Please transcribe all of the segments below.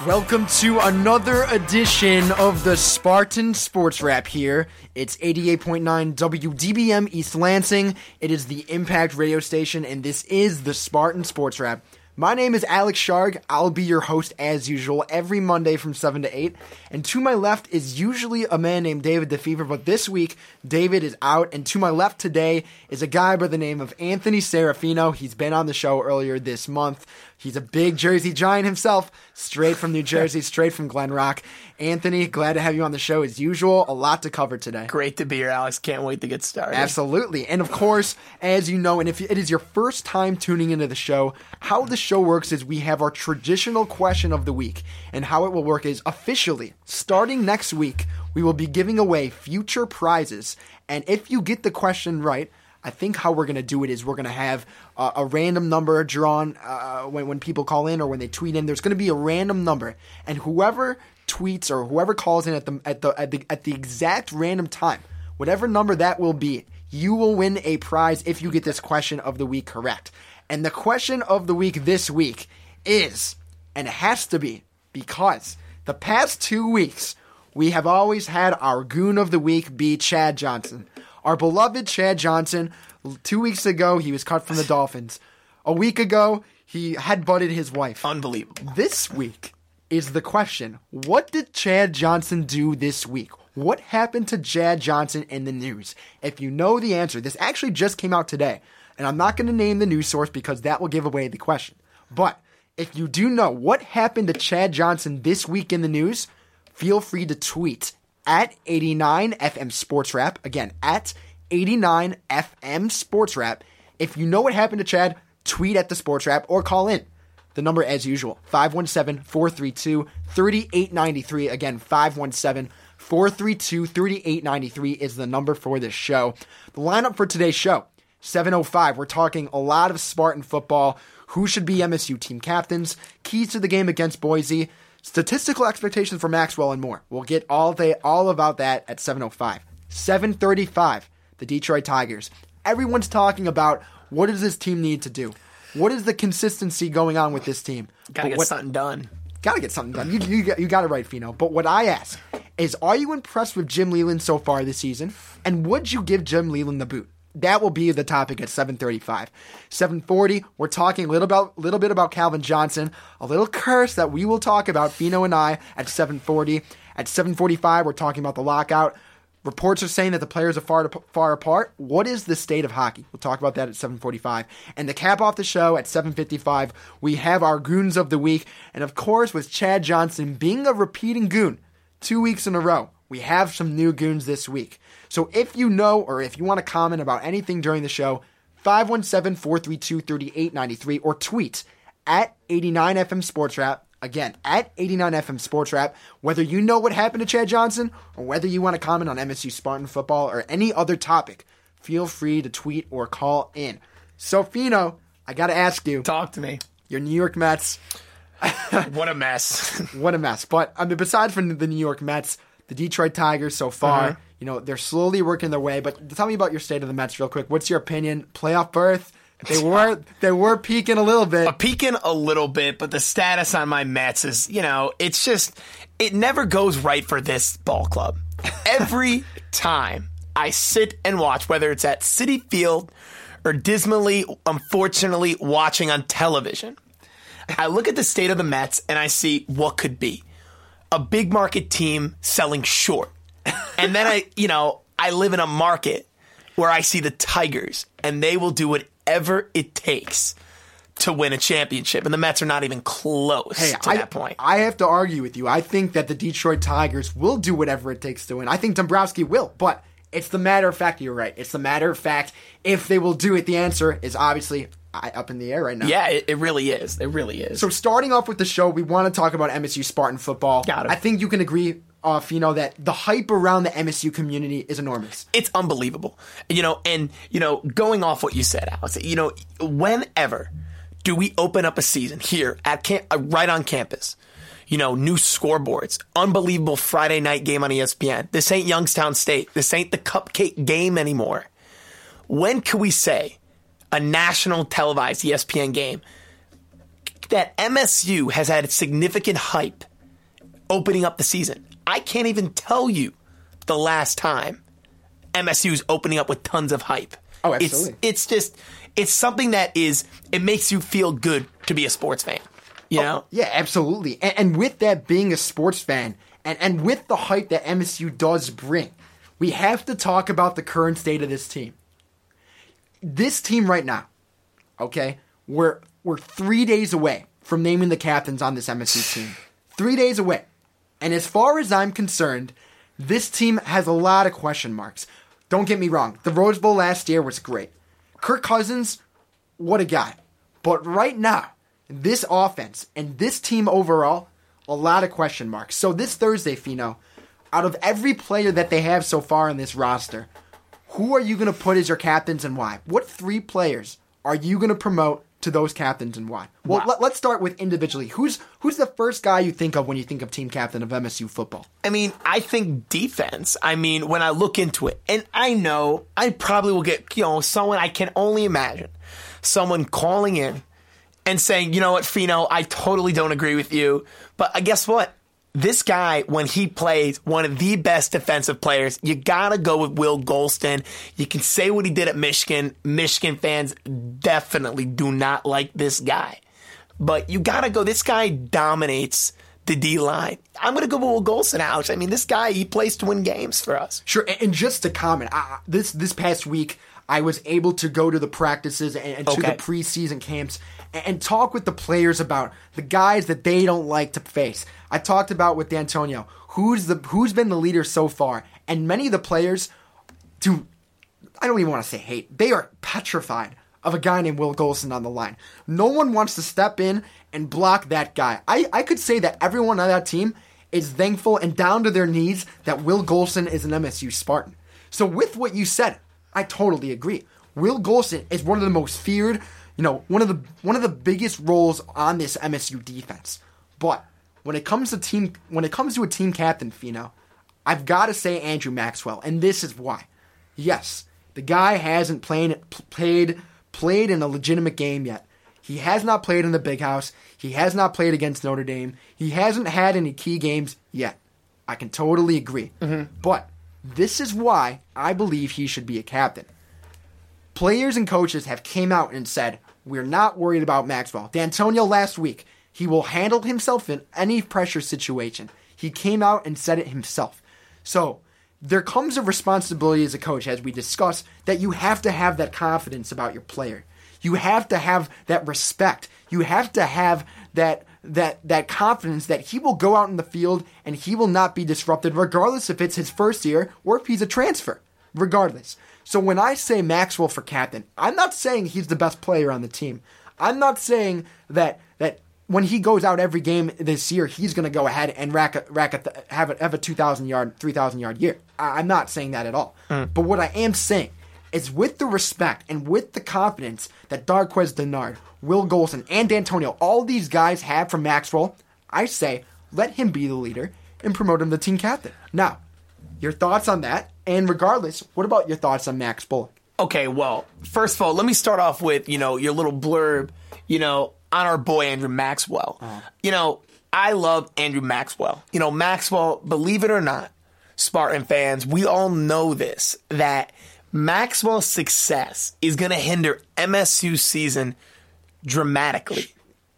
Welcome to another edition of the Spartan Sports Wrap here. It's 88.9 WDBM East Lansing. It is the Impact radio station, and this is the Spartan Sports Wrap. My name is Alex Sharg. I'll be your host as usual every Monday from 7 to 8. And to my left is usually a man named David DeFever, but this week David is out. And to my left today is a guy by the name of Anthony Serafino. He's been on the show earlier this month. He's a big Jersey Giant himself, straight from New Jersey, straight from Glen Rock. Anthony, glad to have you on the show as usual. A lot to cover today. Great to be here, Alex. Can't wait to get started. Absolutely. And of course, as you know, and if it is your first time tuning into the show, how the show works is we have our traditional question of the week. And how it will work is officially, starting next week, we will be giving away future prizes. And if you get the question right, I think how we're going to do it is we're going to have uh, a random number drawn uh, when, when people call in or when they tweet in. There's going to be a random number, and whoever tweets or whoever calls in at the at the at the at the exact random time, whatever number that will be, you will win a prize if you get this question of the week correct. And the question of the week this week is, and it has to be because the past two weeks we have always had our goon of the week be Chad Johnson. Our beloved Chad Johnson, two weeks ago, he was cut from the Dolphins. A week ago, he had butted his wife. Unbelievable. This week is the question What did Chad Johnson do this week? What happened to Chad Johnson in the news? If you know the answer, this actually just came out today, and I'm not going to name the news source because that will give away the question. But if you do know what happened to Chad Johnson this week in the news, feel free to tweet at 89FM Sports Wrap. Again, at 89FM Sports Wrap. If you know what happened to Chad, tweet at the Sports Wrap or call in. The number, as usual, 517 432 3893. Again, 517 432 3893 is the number for this show. The lineup for today's show 705. We're talking a lot of Spartan football. Who should be MSU team captains? Keys to the game against Boise statistical expectations for Maxwell and more. We'll get all day all about that at 7:05. 7:35. The Detroit Tigers. Everyone's talking about what does this team need to do? What is the consistency going on with this team? Gotta But get what- something done. Gotta get something done. You, you, you got it right, Fino. But what I ask is, are you impressed with Jim Leyland so far this season? And would you give Jim Leyland the boot? That will be the topic at 7:35. 7:40, we're talking a little about little bit about Calvin Johnson, a little curse that we will talk about Fino and I at 7:40. At 7:45, we're talking about the lockout. Reports are saying that the players are far far apart. What is the state of hockey? We'll talk about that at 7:45. And to cap off the show at 7:55, we have our goons of the week, and of course, with Chad Johnson being a repeating goon two weeks in a row, we have some new goons this week. So if you know or if you want to comment about anything during the show, 517-432-3893 or tweet at 89FM Sports Wrap. Again, at 89FM Sports Wrap. Whether you know what happened to Chad Johnson or whether you want to comment on MSU Spartan football or any other topic, feel free to tweet or call in. So, Fino, I got to ask you, Talk to me. your New York Mets, What a mess. what a mess. But I mean, besides from the New York Mets, the Detroit Tigers so far, Uh-huh. You know, they're slowly working their way. But tell me about your state of the Mets real quick. What's your opinion? Playoff berth? They were they were peaking a little bit. Peaking a little bit, but the status on my Mets is, you know, it's just, it never goes right for this ball club. Every time I sit and watch, whether it's at Citi Field or dismally, unfortunately, watching on television, I look at the state of the Mets and I see what could be a big market team selling short. And then I, you know, I live in a market where I see the Tigers and they will do whatever it takes to win a championship. And the Mets are not even close Hey, to I, that point. I have to argue with you. I think that the Detroit Tigers will do whatever it takes to win. I think Dombrowski will, but it's the matter of fact you're right. It's the matter of fact if they will do it. The answer is obviously I, up in the air right now. Yeah, it, it really is. It really is. So starting off with the show, we want to talk about MSU Spartan football. Got it. I think you can agree, uh, know, that the hype around the MSU community is enormous. it's unbelievable. You know, and you know, going off what you said, Alex. You know, whenever do we open up a season here at camp, uh, right on campus? You know, new scoreboards, unbelievable Friday night game on ESPN. This ain't Youngstown State. This ain't the cupcake game anymore. When can we say a national televised ESPN game that MSU has had significant hype opening up the season? I can't even tell you the last time MSU's opening up with tons of hype. Oh, It's, absolutely. it's it's just it's something that is it makes you feel good to be a sports fan. You oh, know? Yeah, absolutely. And, and with that being a sports fan, and, and with the hype that MSU does bring, we have to talk about the current state of this team. This team right now, okay, we're we're three days away from naming the captains on this MSU team. Three days away. And as far as I'm concerned, this team has a lot of question marks. Don't get me wrong, the Rose Bowl last year was great. Kirk Cousins, what a guy. But right now, this offense and this team overall, a lot of question marks. So this Thursday, Fino, out of every player that they have so far in this roster, who are you going to put as your captains and why? What three players are you going to promote to those captains and why? Well, Wow. let, let's start with individually. Who's who's the first guy you think of when you think of team captain of MSU football? I mean, I think defense. I mean, when I look into it, and I know I probably will get, you know, someone I can only imagine, someone calling in and saying, you know what, Fino, I totally don't agree with you. But I guess what? This guy, when he plays one of the best defensive players, you gotta go with Will Gholston. You can say what he did at Michigan. Michigan fans definitely do not like this guy. But you gotta go. This guy dominates the D line. I'm gonna go with Will Gholston, Alex. I mean, this guy he plays to win games for us. Sure, and, just to comment, I, this this past week I was able to go to the practices and, to Okay. the preseason camps and talk with the players about the guys that they don't like to face. I talked about with Dantonio who's the who's been the leader so far, and many of the players do. I don't even want to say hate. They are petrified of a guy named Will Gholston on the line. No one wants to step in and block that guy. I, I could say that everyone on that team is thankful and down to their knees that Will Gholston is an MSU Spartan. So with what you said, I totally agree. Will Gholston is one of the most feared, you know, one of the one of the biggest roles on this MSU defense. But when it comes to team when it comes to a team captain, Fino, I've got to say Andrew Maxwell, and this is why. Yes, the guy hasn't played played played in a legitimate game yet. He has not played in the big house. He has not played against Notre Dame. He hasn't had any key games yet. I can totally agree. Mm-hmm. But this is why I believe he should be a captain. Players and coaches have came out and said, "We're not worried about Maxwell." Dantonio last week, he will handle himself in any pressure situation. He came out and said it himself. So, there comes a responsibility as a coach as we discuss that you have to have that confidence about your player. You have to have that respect. You have to have that that that confidence that he will go out in the field and he will not be disrupted regardless if it's his first year or if he's a transfer. Regardless. So when I say Maxwell for captain, I'm not saying he's the best player on the team. I'm not saying that that when he goes out every game this year, he's going to go ahead and rack a, rack a, have a, have a 2,000 yard, 3,000 yard year. I, I'm not saying that at all. Mm. But what I am saying is with the respect and with the confidence that Darqueze Dennard, Will Gholston, and Antonio, all these guys have from Maxwell, I say let him be the leader and promote him to team captain. Now, your thoughts on that? And regardless, what about your thoughts on Max Bullough? Okay, well, first of all, let me start off with, you know, your little blurb, you know, on our boy Andrew Maxwell. Uh-huh. You know, I love Andrew Maxwell. You know, Maxwell, believe it or not, Spartan fans, we all know this that Maxwell's success is going to hinder MSU's season dramatically.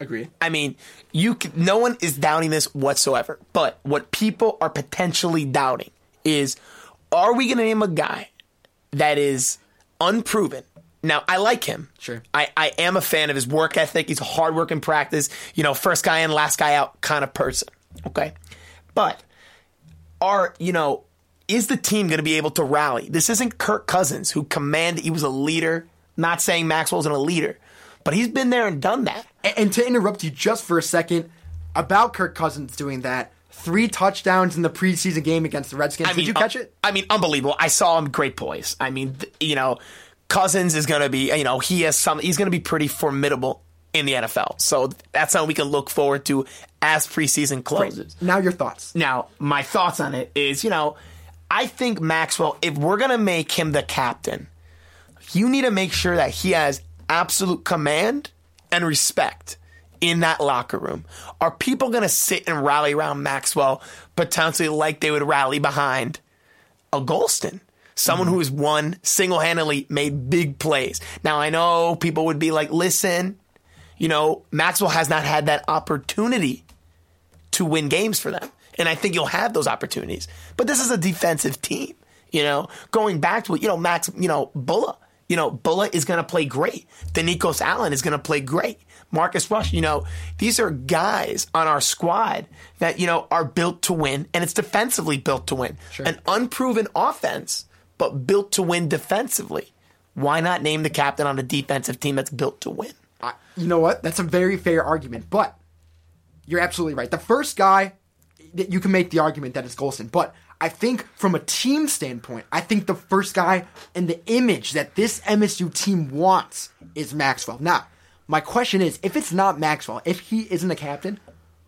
Agree. I mean, you can, no one is doubting this whatsoever. But what people are potentially doubting is, are we going to name a guy that is unproven? Now, I like him. Sure. I, I am a fan of his work ethic. He's a hard work in practice. You know, first guy in, last guy out kind of person. Okay. But are, you know, is the team going to be able to rally? This isn't Kirk Cousins who commanded, he was a leader. Not saying Maxwell's not a leader, but he's been there and done that. And, and to interrupt you just for a second about Kirk Cousins doing that, three touchdowns in the preseason game against the Redskins. Did you catch it? I mean, unbelievable. I saw him great poise. I mean, th- you know, Cousins is going to be, you know, he has some, he's going to be pretty formidable in the NFL. So that's something we can look forward to as preseason closes. Now your thoughts. Now, my thoughts on it is, you know, I think Maxwell, if we're going to make him the captain, you need to make sure that he has absolute command and respect in that locker room. Are people going to sit and rally around Maxwell potentially like they would rally behind a Gholston? Someone mm-hmm. who has won single handedly, made big plays. Now, I know people would be like, listen, you know, Maxwell has not had that opportunity to win games for them. And I think you'll have those opportunities. But this is a defensive team, you know, going back to it, you know, Max, you know, Bullough, you know, Bullough is going to play great. Denicos Allen is going to play great. Marcus Rush, you know, these are guys on our squad that, you know, are built to win and it's defensively built to win. An unproven offense, but built to win defensively. Why not name the captain on a defensive team that's built to win? You know what? That's a very fair argument, but you're absolutely right. The first guy that you can make the argument that is Gholston, but I think from a team standpoint, I think the first guy and the image that this MSU team wants is Maxwell. Now, my question is, if it's not Maxwell, if he isn't a captain,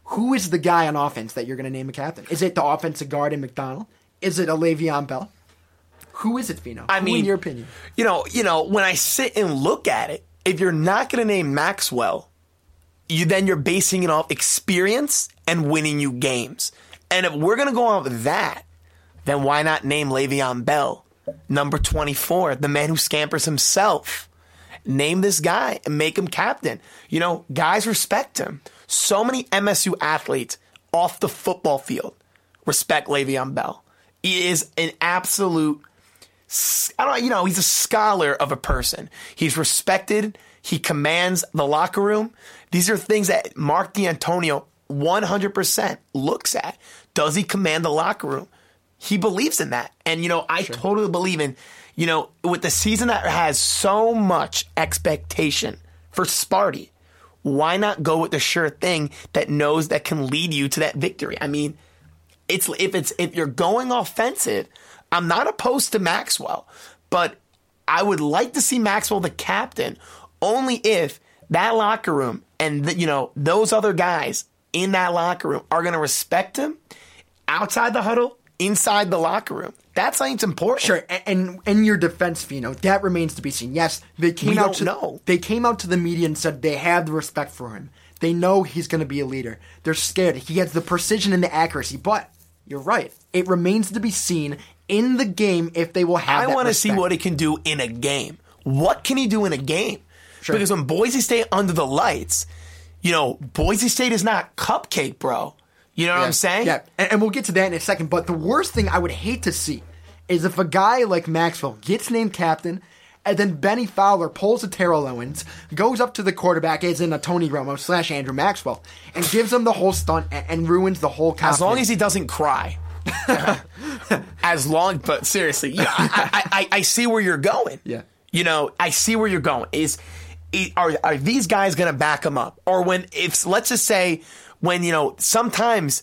who is the guy on offense that you're going to name a captain? Is it the offensive guard in McDonald? Is it a Le'Veon Bell? Who is it, Fino? I Who, mean, in your opinion, you know, you know, when I sit and look at it, if you're not going to name Maxwell, you then you're basing it off experience and winning you games. And if we're going to go on with that, then why not name Le'Veon Bell, number 24, the man who scampers himself? Name this guy and make him captain. You know, guys respect him. So many MSU athletes off the football field respect Le'Veon Bell. He is an absolute I don't you know, he's a scholar of a person. He's respected. He commands the locker room. These are things that Mark Dantonio 100% looks at. Does he command the locker room? He believes in that. And, you know, I totally believe in, you know, with the season that has so much expectation for Sparty, why not go with the sure thing that knows that can lead you to that victory? I mean, it's if it's if you're going offensive, I'm not opposed to Maxwell, but I would like to see Maxwell the captain only if that locker room and the, you know those other guys in that locker room are going to respect him outside the huddle, inside the locker room. That's I think it's important. Sure, and in your defense, Fino, that remains to be seen. Yes, they came We out to know. they came out to the media and said they have the respect for him. They know he's going to be a leader. They're scared. He has the precision and the accuracy. But you're right. It remains to be seen in the game if they will have. I want to see what he can do in a game. What can he do in a game? Sure. Because when Boise State under the lights, you know, Boise State is not cupcake, bro. You know what Yeah. I'm saying? Yeah, and, and we'll get to that in a second. But the worst thing I would hate to see is if a guy like Maxwell gets named captain, and then Benny Fowler pulls a Terrell Owens, goes up to the quarterback, as in a Tony Romo slash Andrew Maxwell, and gives him the whole stunt and, and ruins the whole. As long as he doesn't cry. as long, but seriously, yeah, I, I, I, see where you're going. Yeah. You know, I see where you're going. Is, i- are are these guys going to back him up, or when if let's just say when you know sometimes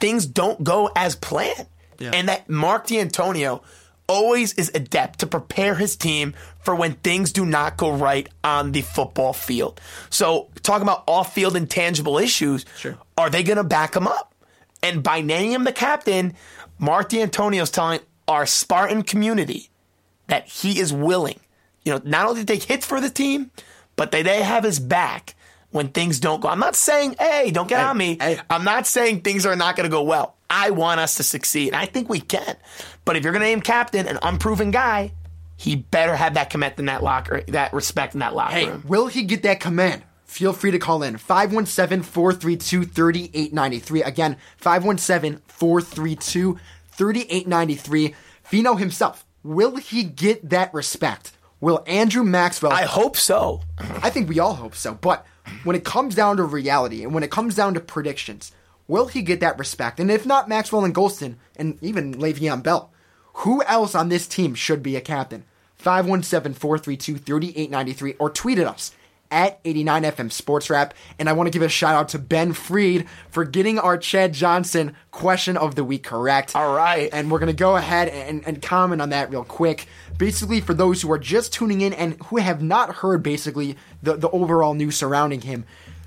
things don't go as planned, and that Mark Dantonio always is adept to prepare his team for when things do not go right on the football field. So, talking about off-field intangible issues, Sure. are they going to back him up? And by naming him the captain, Mark is telling our Spartan community that he is willing, you know, not only to take hits for the team, but that they have his back when things don't go. I'm not saying, hey, don't get on me. hey. I'm not saying things are not going to go well. I want us to succeed. I think we can. But if you're going to name captain an unproven guy, he better have that command in that locker, that respect in that locker Hey, room. will he get that command? Feel free to call in 517 432 3893. Again, 517 432 3893. Fino himself, will he get that respect? Will Andrew Maxwell? I hope so. I think we all hope so. But when it comes down to reality and when it comes down to predictions, will he get that respect? And if not Maxwell and Gholston and even Le'Veon Bell, who else on this team should be a captain? 517 432 3893 or tweet at us at 89FM Sports Wrap. And I want to give a shout out to Ben Freed for getting our Chad Johnson question of the week correct. All right. And we're going to go ahead and, and comment on that real quick. Basically, for those who are just tuning in and who have not heard basically the, the overall news surrounding him,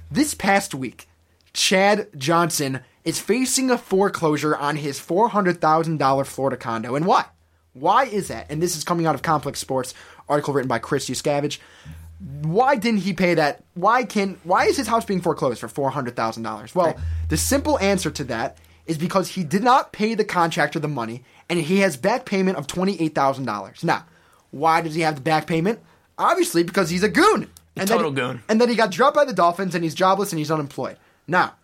this past week, Chad Johnson is facing a foreclosure on his $400,000 Florida condo. And why? Why is that? And this is coming out of Complex Sports, article written by Chris Yuscavage. Why didn't he pay that? Why can why is his house being foreclosed for four hundred thousand dollars? Well, the simple answer to that is because he did not pay the contractor the money, and he has back payment of twenty eight thousand dollars. Now, why does he have the back payment? Obviously, because he's a goon. And then- total goon. And then he got dropped by the Dolphins, and he's jobless and he's unemployed. Now,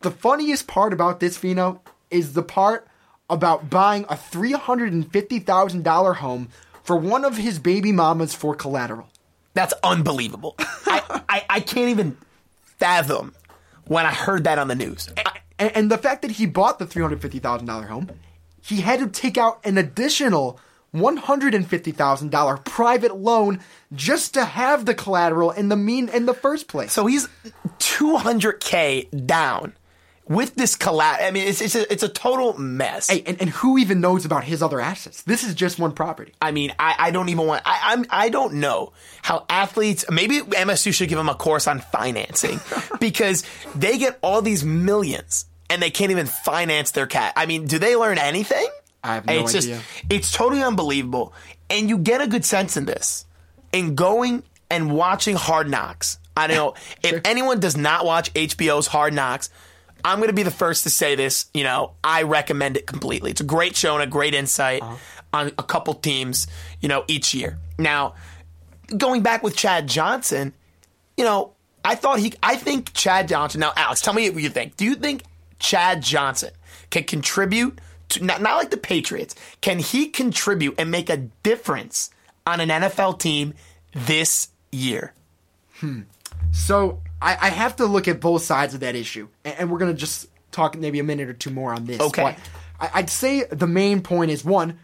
the funniest part about this, Fino, is the part about buying a $350,000 home for one of his baby mamas for collateral. That's unbelievable. I, I, I can't even fathom when I heard that on the news. And, and the fact that he bought the $350,000 home, he had to take out an additional $150,000 private loan just to have the collateral in the mean in the first place. So he's 200K down with this collapse. I mean, it's, it's, a, it's a total mess. Hey, and, and who even knows about his other assets? This is just one property. I mean, I, I don't even want. I, I'm I don't know how athletes. Maybe MSU should give them a course on financing because they get all these millions and they can't even finance their cat. I mean, do they learn anything? I have no it's idea. Just, it's totally unbelievable, and you get a good sense in this in going and watching Hard Knocks. I don't know if anyone does not watch HBO's Hard Knocks. I'm going to be the first to say this. You know, I recommend it completely. It's a great show and a great insight Uh-huh. on a couple teams. You know, each year. Now, going back with Chad Johnson, you know, I thought he. I think Chad Johnson. Now, Alex, tell me what you think. Do you think Chad Johnson can contribute? To, not not like the Patriots. Can he contribute and make a difference on an NFL team this year? Hmm. So I, I have to look at both sides of that issue, and, and we're gonna just talk maybe a minute or two more on this. Okay. I, I'd say the main point is one,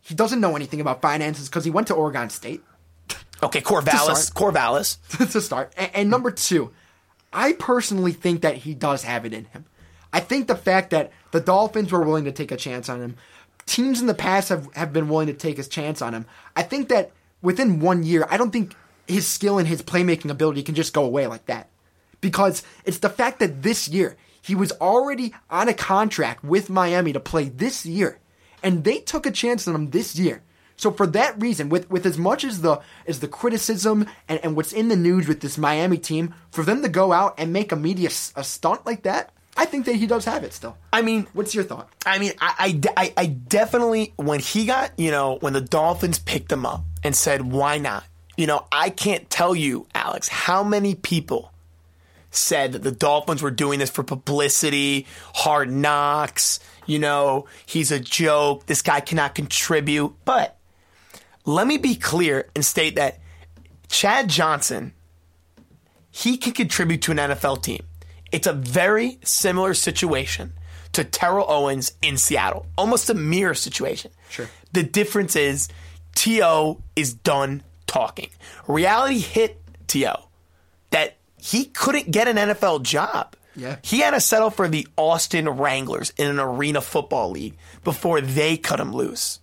he doesn't know anything about finances because he went to Oregon State Okay, Corvallis. Corvallis. to start, and, and number two, I personally think that he does have it in him. I think the fact that the Dolphins were willing to take a chance on him, teams in the past have, have been willing to take a chance on him. I think that within one year, I don't think his skill and his playmaking ability can just go away like that. Because it's the fact that this year, he was already on a contract with Miami to play this year. And they took a chance on him this year. So for that reason, with, with as much as the as the criticism and, and what's in the news with this Miami team, for them to go out and make a media s- a stunt like that, I think that he does have it still. I mean, What's your thought? I mean, I, I I, I definitely, when he got, you know, when the Dolphins picked him up and said, why not? You know, I can't tell you, Alex, how many people said that the Dolphins were doing this for publicity, hard knocks, you know, he's a joke, this guy cannot contribute. But let me be clear and state that Chad Johnson he can contribute to an NFL team. It's a very similar situation to Terrell Owens in Seattle, almost a mirror situation. Sure. The difference is T.O. is done talking. Reality hit T.O. that he couldn't get an NFL job. Yeah. He had to settle for the Austin Wranglers in an arena football league before they cut him loose.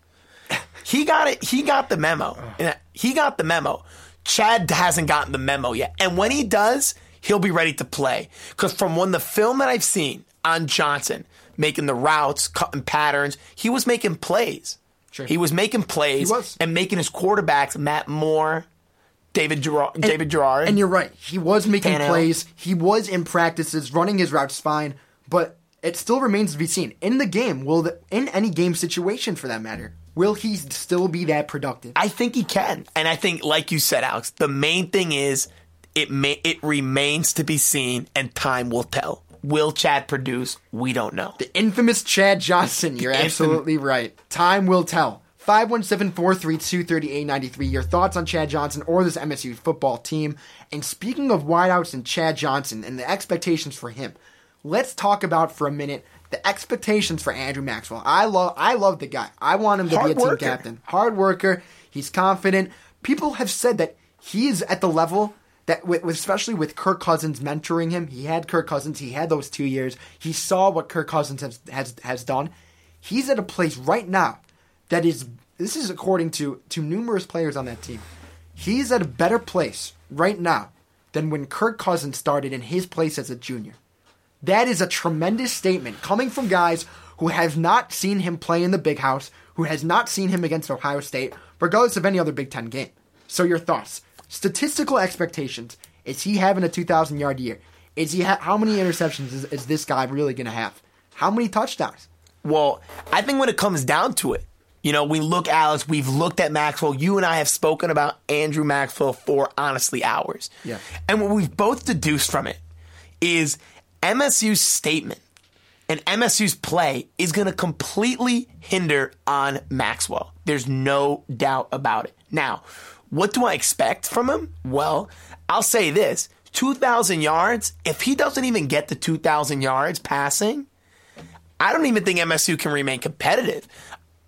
He got it. He got the memo. He got the memo. Chad hasn't gotten the memo yet. And when he does, he'll be ready to play. Because from when the film that I've seen on Johnson making the routes, cutting patterns, he was making plays. Sure. He was making plays was. and making his quarterbacks Matt Moore, David Garrard, David Garrard. And you're right. He was making Tannehill. plays. He was in practices, running his routes fine. But it still remains to be seen in the game. Will the, in any game situation for that matter, will he still be that productive? I think he can, and I think, like you said, Alex, the main thing is it may it remains to be seen, and time will tell. Will Chad produce? We don't know. The infamous Chad Johnson. You're infam- absolutely right. Time will tell. 517-432-3893. Your thoughts on Chad Johnson or this MSU football team. And speaking of wideouts and Chad Johnson and the expectations for him, let's talk about for a minute the expectations for Andrew Maxwell. I love I love the guy. I want him to Hard be a team captain. Hard worker. He's confident. People have said that he is at the level that with, especially with Kirk Cousins mentoring him, he had Kirk Cousins, he had those two years. He saw what Kirk Cousins has has, has done. He's at a place right now that is this is according to to numerous players on that team. He's at a better place right now than when Kirk Cousins started in his place as a junior. That is a tremendous statement coming from guys who have not seen him play in the big house, who has not seen him against Ohio State, regardless of any other Big Ten game. So your thoughts? Statistical expectations. Is he having a 2,000 yard year? Is he ha- how many interceptions is, is this guy really going to have? How many touchdowns? Well, I think when it comes down to it, you know, we look, Alex, we've looked at Maxwell. You and I have spoken about Andrew Maxwell for honestly hours. Yeah. And what we've both deduced from it is MSU's statement and MSU's play is going to completely hinder on Maxwell. There's no doubt about it. Now, what do I expect from him? Well, I'll say this 2,000 yards, if he doesn't even get the 2,000 yards passing, I don't even think MSU can remain competitive.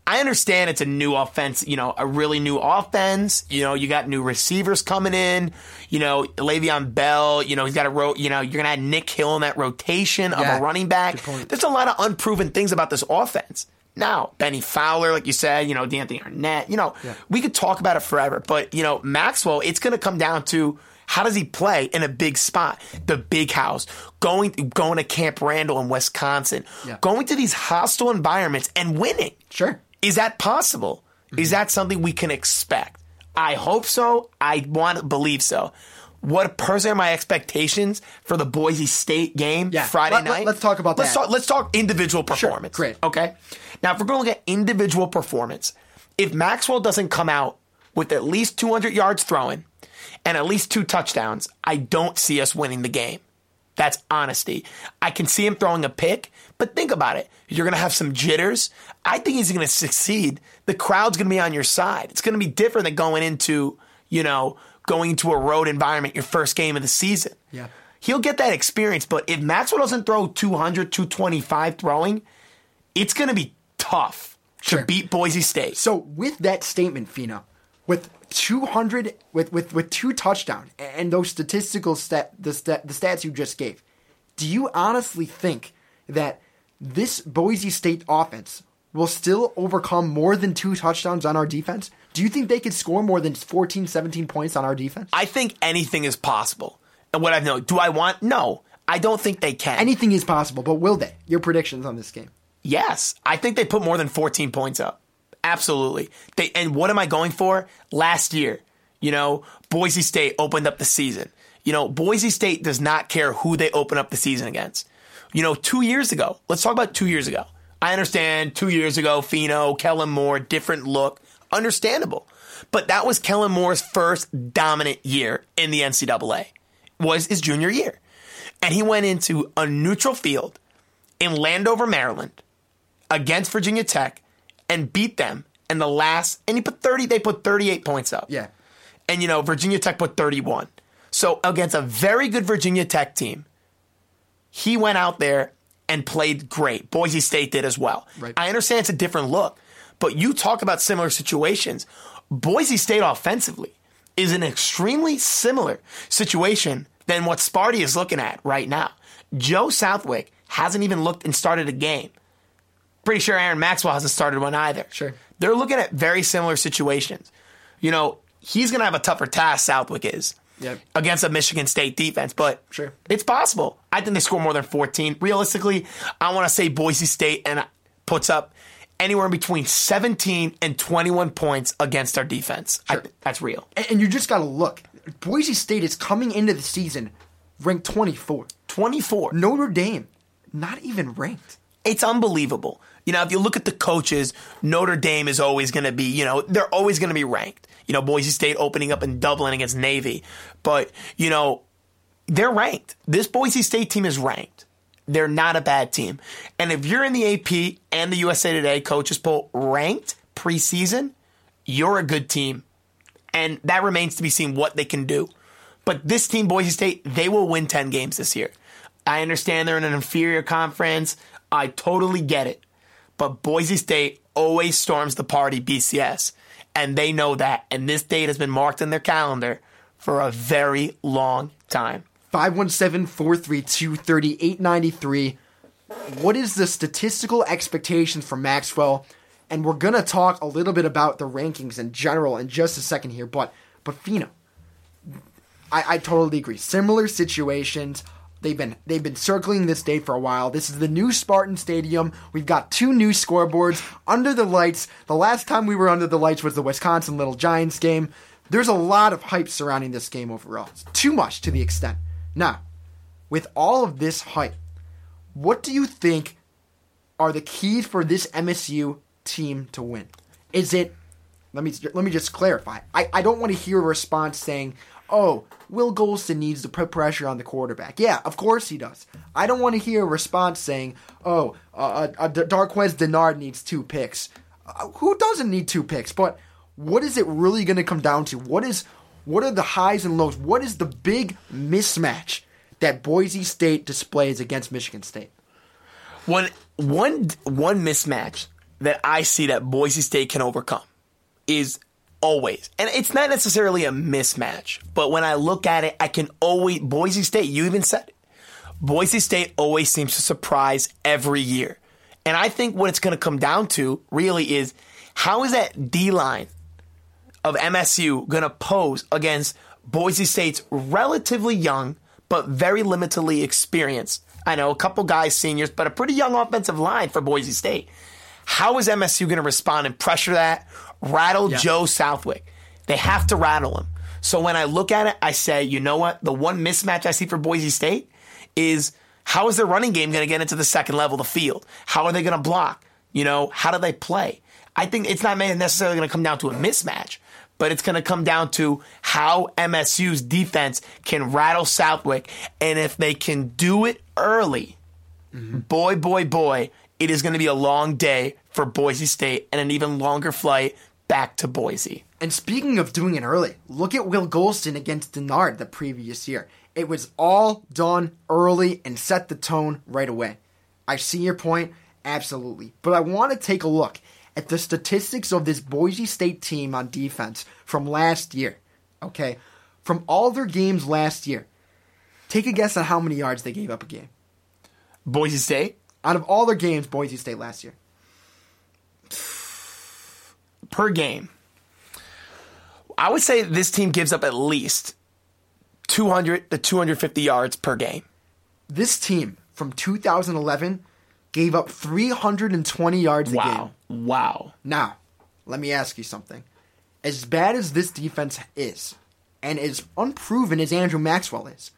I understand it's a new offense, you know, a really new offense. You know, you got new receivers coming in. You know, Le'Veon Bell. You know, he's got a ro- You know, you're gonna have Nick Hill in that rotation of Yeah, a running back. There's a lot of unproven things about this offense. Now, Benny Fowler, like you said, you know, DeAnthony Arnett. You know, we could talk about it forever, but you know, Maxwell. It's gonna come down to how does he play in a big spot, the big house, going going to Camp Randall in Wisconsin, Yeah. going to these hostile environments and winning. Sure. Is that possible? Is mm-hmm. that something we can expect? I hope so. I want to believe so. What personally are my expectations for the Boise State game Yeah. Friday Let- let- night? let's talk about let's that. Talk, let's talk individual performance. great. Okay. Now, if we're going to look at individual performance, if Maxwell doesn't come out with at least 200 yards throwing and at least two touchdowns, I don't see us winning the game. That's honesty. I can see him throwing a pick, but think about it. You're going to have some jitters. I think he's going to succeed. The crowd's going to be on your side. It's going to be different than going into, you know, going into a road environment your first game of the season. Yeah. He'll get that experience, but if Maxwell doesn't throw 200, 225 throwing, it's going to be tough Sure. to beat Boise State. So with that statement, Fina, with 200 with with with two touchdowns and those statistical stat the stat, the stats you just gave, do you honestly think that this Boise State offense will still overcome more than two touchdowns on our defense? Do you think they could score more than 14, 17 points on our defense? I think anything is possible. And what I know, do I want? No, I don't think they can. Anything is possible, but will they? Your predictions on this game? Yes, I think they put more than 14 points up. Absolutely. They and what am I going for? Last year, you know, Boise State opened up the season. You know, Boise State does not care who they open up the season against. You know, 2 years ago. Let's talk about 2 years ago. I understand 2 years ago, Fino, Kellen Moore, different look, understandable. But that was Kellen Moore's first dominant year in the NCAA. Was his junior year. And he went into a neutral field in Landover, Maryland, against Virginia Tech and beat them in the last and he put 30 they put 38 points up. Yeah. And you know, Virginia Tech put 31. So against a very good Virginia Tech team, he went out there and played great. Boise State did as well. Right. I understand it's a different look, but you talk about similar situations. Boise State offensively is an extremely similar situation than what Sparty is looking at right now. Joe Southwick hasn't even looked and started a game. Pretty sure Aaron Maxwell hasn't started one either. Sure. They're looking at very similar situations. You know, he's going to have a tougher task, Southwick is, Yep. against a Michigan State defense, but Sure. it's possible. I think they score more than 14. Realistically, I want to say Boise State and uh, puts up anywhere in between 17 and 21 points against our defense. I, that's real. And, and you just got to look. Boise State is coming into the season ranked 24. 24. Notre Dame, not even ranked. it's unbelievable. You know, if you look at the coaches, Notre Dame is always going to be, you know, they're always going to be ranked. You know, Boise State opening up in Dublin against Navy. But, you know, they're ranked. This Boise State team is ranked. They're not a bad team. And if you're in the AP and the USA Today coaches poll ranked preseason, you're a good team. And that remains to be seen what they can do. But this team, Boise State, they will win 10 games this year. I understand they're in an inferior conference. I totally get it. But Boise State always storms the party BCS. And they know that. And this date has been marked in their calendar for a very long time. 517 432 3893. What is the statistical expectations for Maxwell? And we're going to talk a little bit about the rankings in general in just a second here. But, but Fino, I, I totally agree. Similar situations. They've been they've been circling this day for a while. This is the new Spartan Stadium. We've got two new scoreboards under the lights. The last time we were under the lights was the Wisconsin Little Giants game. There's a lot of hype surrounding this game overall. It's too much to the extent. Now, with all of this hype, what do you think are the keys for this MSU team to win? Is it let me let me just clarify. I, I don't want to hear a response saying, "Oh, Will Gholston needs to put pressure on the quarterback." Yeah, of course he does. I don't want to hear a response saying, "Oh, uh, uh, Darqueze Dennard needs two picks." Uh, who doesn't need two picks? But what is it really going to come down to? What is what are the highs and lows? What is the big mismatch that Boise State displays against Michigan State? One one one mismatch that I see that Boise State can overcome is always, and it's not necessarily a mismatch, but when I look at it, I can always Boise State. You even said it. Boise State always seems to surprise every year, and I think what it's going to come down to really is how is that D line of MSU going to pose against Boise State's relatively young but very limitedly experienced. I know a couple guys seniors, but a pretty young offensive line for Boise State. How is MSU going to respond and pressure that? Rattle yeah. Joe Southwick. They have to rattle him. So when I look at it, I say, you know what? The one mismatch I see for Boise State is how is their running game going to get into the second level of the field? How are they going to block? You know, how do they play? I think it's not necessarily going to come down to a mismatch but it's going to come down to how MSU's defense can rattle Southwick. And if they can do it early, mm-hmm. boy, boy, boy, it is going to be a long day for Boise State and an even longer flight back to Boise. And speaking of doing it early, look at Will Gholston against Denard the previous year. It was all done early and set the tone right away. I see your point, absolutely. But I want to take a look at the statistics of this Boise State team on defense from last year. Okay? From all their games last year, take a guess on how many yards they gave up a game. Boise State? Out of all their games, Boise State last year. Per game. I would say this team gives up at least 200 to 250 yards per game. This team from 2011 gave up 320 yards wow. a game. Wow. Now, let me ask you something. As bad as this defense is, and as unproven as Andrew Maxwell is,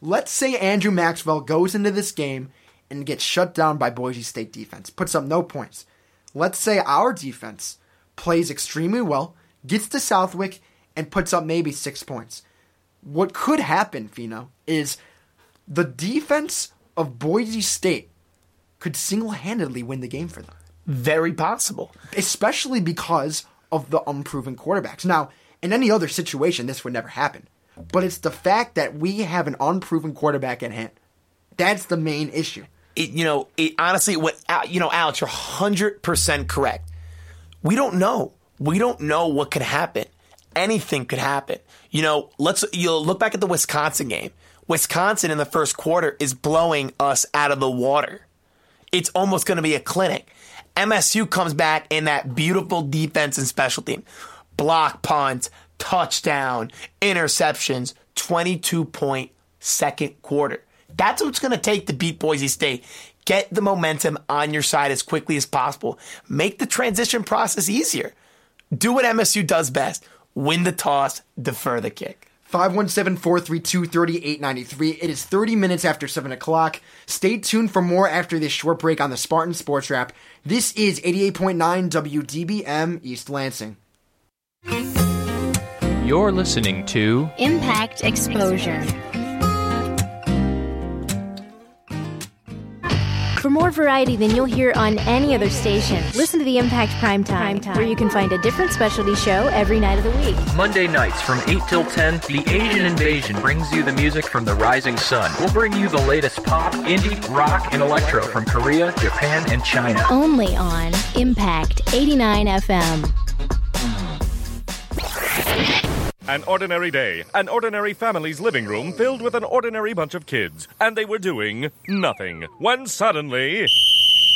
let's say Andrew Maxwell goes into this game and gets shut down by Boise State defense, puts up no points. Let's say our defense plays extremely well, gets to Southwick, and puts up maybe six points. What could happen, Fino, is the defense of Boise State could single handedly win the game for them. Very possible. Especially because of the unproven quarterbacks. Now, in any other situation, this would never happen. But it's the fact that we have an unproven quarterback at hand. That's the main issue. It, you know, it, honestly, what you know, Alex, you're hundred percent correct. We don't know. We don't know what could happen. Anything could happen. You know, let's you look back at the Wisconsin game. Wisconsin in the first quarter is blowing us out of the water it's almost going to be a clinic. MSU comes back in that beautiful defense and special team. Block punt, touchdown, interceptions, 22 point second quarter. That's what's going to take to beat Boise State. Get the momentum on your side as quickly as possible. Make the transition process easier. Do what MSU does best win the toss, defer the kick. 517 432 3893. It is 30 minutes after 7 o'clock. Stay tuned for more after this short break on the Spartan Sports Wrap. This is 88.9 WDBM East Lansing. You're listening to Impact Exposure. For more variety than you'll hear on any other station, listen to the Impact Prime Time, Time, where you can find a different specialty show every night of the week. Monday nights from 8 till 10, The Asian Invasion brings you the music from the rising sun. We'll bring you the latest pop, indie, rock, and electro from Korea, Japan, and China. Only on Impact 89 FM. An ordinary day, an ordinary family's living room filled with an ordinary bunch of kids, and they were doing nothing. When suddenly,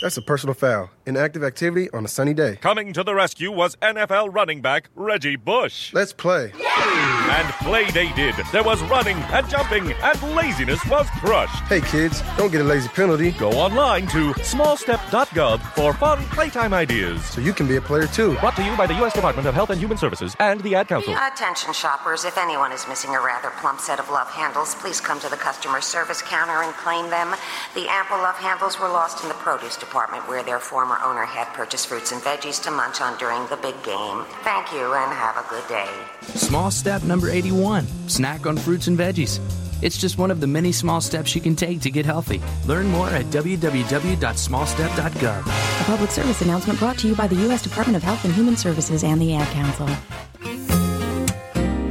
That's a personal foul. Inactive activity on a sunny day. coming to the rescue was NFL running back Reggie Bush. Let's play. And play they did. There was running and jumping, and laziness was crushed. Hey kids, don't get a lazy penalty Go online to smallstep.gov for fun playtime ideas. so you can be a player too. Brought to you by the U.S. Department of Health and Human Services and the Ad Council. Attention shoppers, if anyone is missing a rather plump set of love handles, please come to the customer service counter and claim them. The ample love handles were lost in the produce department where their former owner had purchased fruits and veggies to munch on during the big game. Thank you and have a good day. Small step number 81 snack on fruits and veggies. It's just one of the many small steps you can take to get healthy. Learn more at www.smallstep.gov. A public service announcement brought to you by the U.S. Department of Health and Human Services and the Ad Council.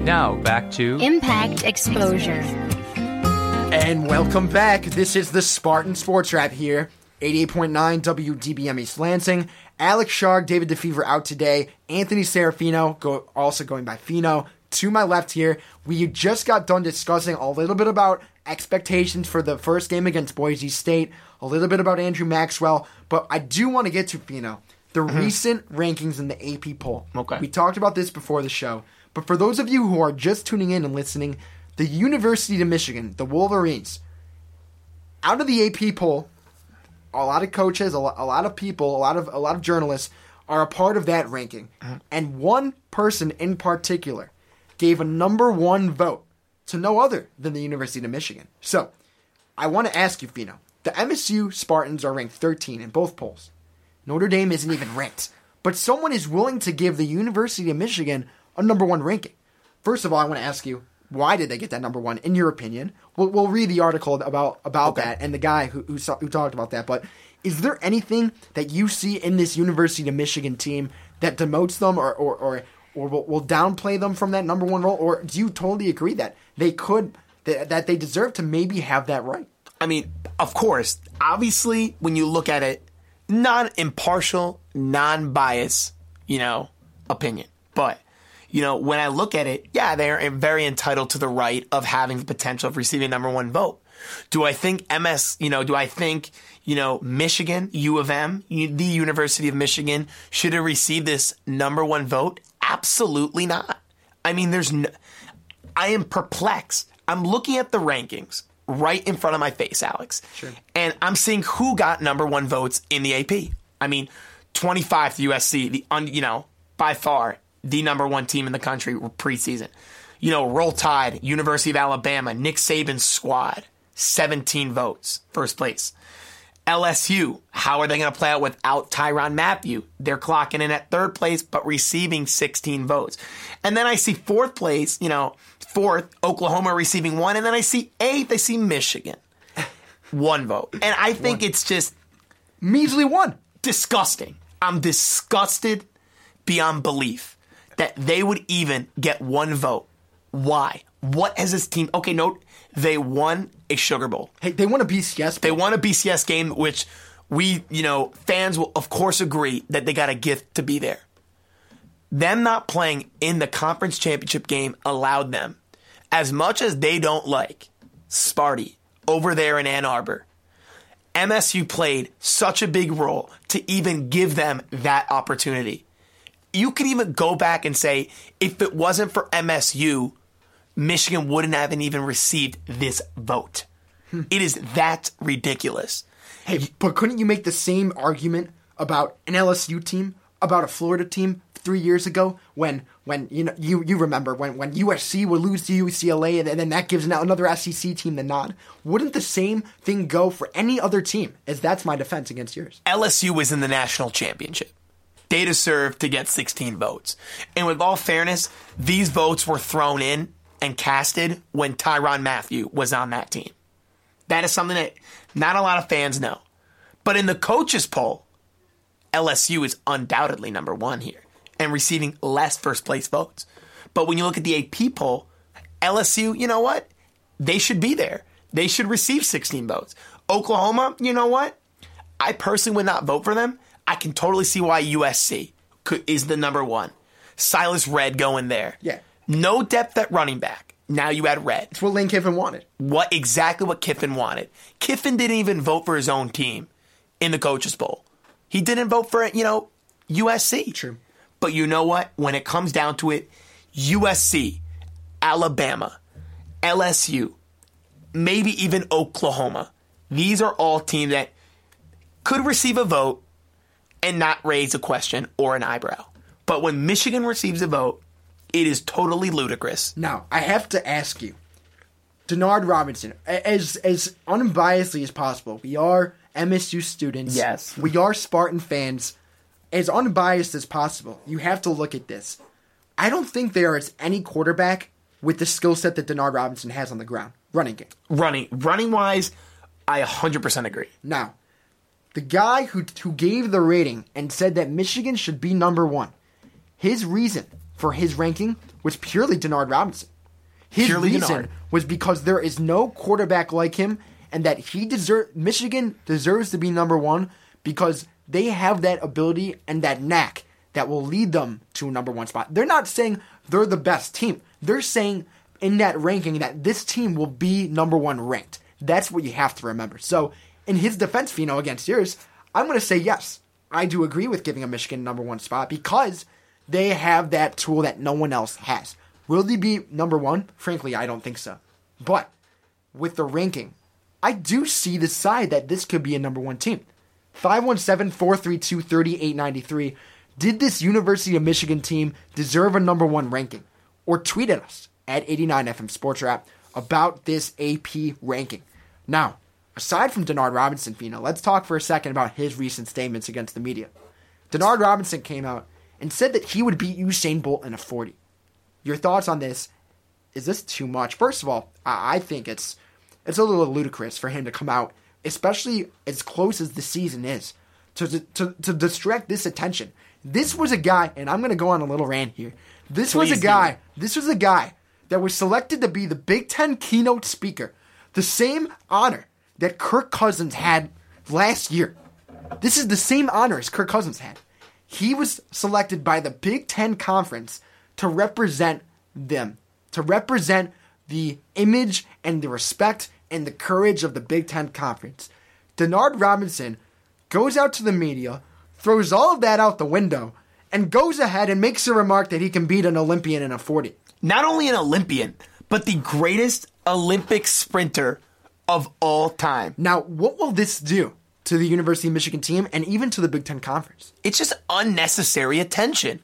Now back to Impact exposure. And welcome back. This is the Spartan Sports Wrap here. 88.9 WDBM East Lansing. Alex Sharg, David DeFever out today. Anthony Serafino, go, also going by Fino. To my left here, we just got done discussing a little bit about expectations for the first game against Boise State, a little bit about Andrew Maxwell, but I do want to get to Fino. The mm-hmm. recent rankings in the AP poll. Okay. We talked about this before the show, but for those of you who are just tuning in and listening, the University of Michigan, the Wolverines, out of the AP poll, a lot of coaches, a lot, a lot of people, a lot of a lot of journalists are a part of that ranking, uh-huh. and one person in particular gave a number one vote to no other than the University of Michigan. So, I want to ask you, Fino. The MSU Spartans are ranked 13 in both polls. Notre Dame isn't even ranked, but someone is willing to give the University of Michigan a number one ranking. First of all, I want to ask you, why did they get that number one? In your opinion, we'll, we'll read the article about about that and the guy who who, saw, who talked about that. But is there anything that you see in this University of Michigan team that demotes them or or or, or will, will downplay them from that number one role? Or do you totally agree that they could that, that they deserve to maybe have that right? I mean, of course, obviously, when you look at it, non impartial, non bias, you know, opinion. But, you know, when I look at it, yeah, they're very entitled to the right of having the potential of receiving number one vote. Do I think MS, you know, do I think, you know, Michigan, U of M, the University of Michigan should have received this number one vote? Absolutely not. I mean, there's no, I am perplexed. I'm looking at the rankings right in front of my face, Alex. Sure. And I'm seeing who got number one votes in the AP. I mean, 25th USC, the un, you know, by far the number one team in the country preseason. You know, Roll Tide, University of Alabama, Nick Saban's squad, 17 votes, first place. LSU, how are they going to play out without Tyrann Mathieu? They're clocking in at third place, but receiving 16 votes. And then I see fourth place, you know, fourth, Oklahoma receiving one. And then I see eighth, I see Michigan, one vote. And I think it's just measly one. Disgusting. I'm disgusted beyond belief that they would even get one vote. Why? What has this team? Okay, note they won a Sugar Bowl. Hey, they won a BCS. They won a BCS game, which we, you know, fans will of course agree that they got a gift to be there. Them not playing in the conference championship game allowed them, as much as they don't like Sparty over there in Ann Arbor. MSU played such a big role to even give them that opportunity. You could even go back and say, if it wasn't for MSU, Michigan wouldn't have even received this vote. It is that ridiculous. Hey, but couldn't you make the same argument about an LSU team, about a Florida team three years ago when when you know you you remember when when USC would lose to UCLA and then that gives another SEC team the nod? Wouldn't the same thing go for any other team? As that's my defense against yours. LSU was in the national championship. They deserved to get 16 votes. And with all fairness, these votes were thrown in and casted when Tyrann Mathieu was on that team. That is something that not a lot of fans know. But in the coaches poll, LSU is undoubtedly number one here and receiving less first place votes. But when you look at the AP poll, LSU, you know what? They should be there. They should receive 16 votes. Oklahoma, you know what? I personally would not vote for them. I can totally see why USC could, is the number one. Silas Redd going there. Yeah. No depth at running back. Now you add Redd. It's what Lane Kiffin wanted. What exactly what Kiffin wanted. Kiffin didn't even vote for his own team in the coaches bowl. He didn't vote for it, you know USC. True. But you know what? When it comes down to it, USC, Alabama, LSU, maybe even Oklahoma. These are all teams that could receive a vote and not raise a question or an eyebrow. But when Michigan receives a vote, it is totally ludicrous. Now, I have to ask you, Denard Robinson, as as unbiasedly as possible, we are MSU students. Yes. We are Spartan fans. As unbiased as possible, you have to look at this. I don't think there is any quarterback with the skill set that Denard Robinson has on the ground, running game. Running, running wise, I 100% agree. Now, the guy who who gave the rating and said that Michigan should be number one, his reason for his ranking was purely Denard Robinson. His Purely reason Denard. was because there is no quarterback like him, and that he deserve Michigan deserves to be number one because they have that ability and that knack that will lead them to a number one spot. They're not saying they're the best team. They're saying in that ranking that this team will be number one ranked. That's what you have to remember. So, in his defense, Fino, against yours, I'm going to say yes. I do agree with giving a Michigan number one spot because they have that tool that no one else has. Will they be number one? Frankly, I don't think so. But with the ranking, I do see the side that this could be a number one team. 517 432 3893. Did this University of Michigan team deserve a number one ranking? Or tweet at us at 89FM Sports Wrap about this AP ranking. Now, aside from Denard Robinson, Fino, let's talk for a second about his recent statements against the media. Denard Robinson came out and said that he would beat Usain Bolt in a 40. Your thoughts on this? Is this too much? First of all, I I think it's it's a little ludicrous for him to come out, especially as close as the season is, to to, to distract this attention. This was a guy, and I'm going to go on a little rant here. This was Please a do. guy. This was a guy that was selected to be the Big Ten keynote speaker, the same honor that Kirk Cousins had last year. This is the same honor as Kirk Cousins had. He was selected by the Big Ten Conference to represent them, to represent the image and the respect and the courage of the Big Ten Conference. Denard Robinson goes out to the media, throws all of that out the window, and goes ahead and makes a remark that he can beat an Olympian in a 40. Not only an Olympian, but the greatest Olympic sprinter of all time. Now, what will this do to the University of Michigan team and even to the Big Ten Conference? It's just unnecessary attention.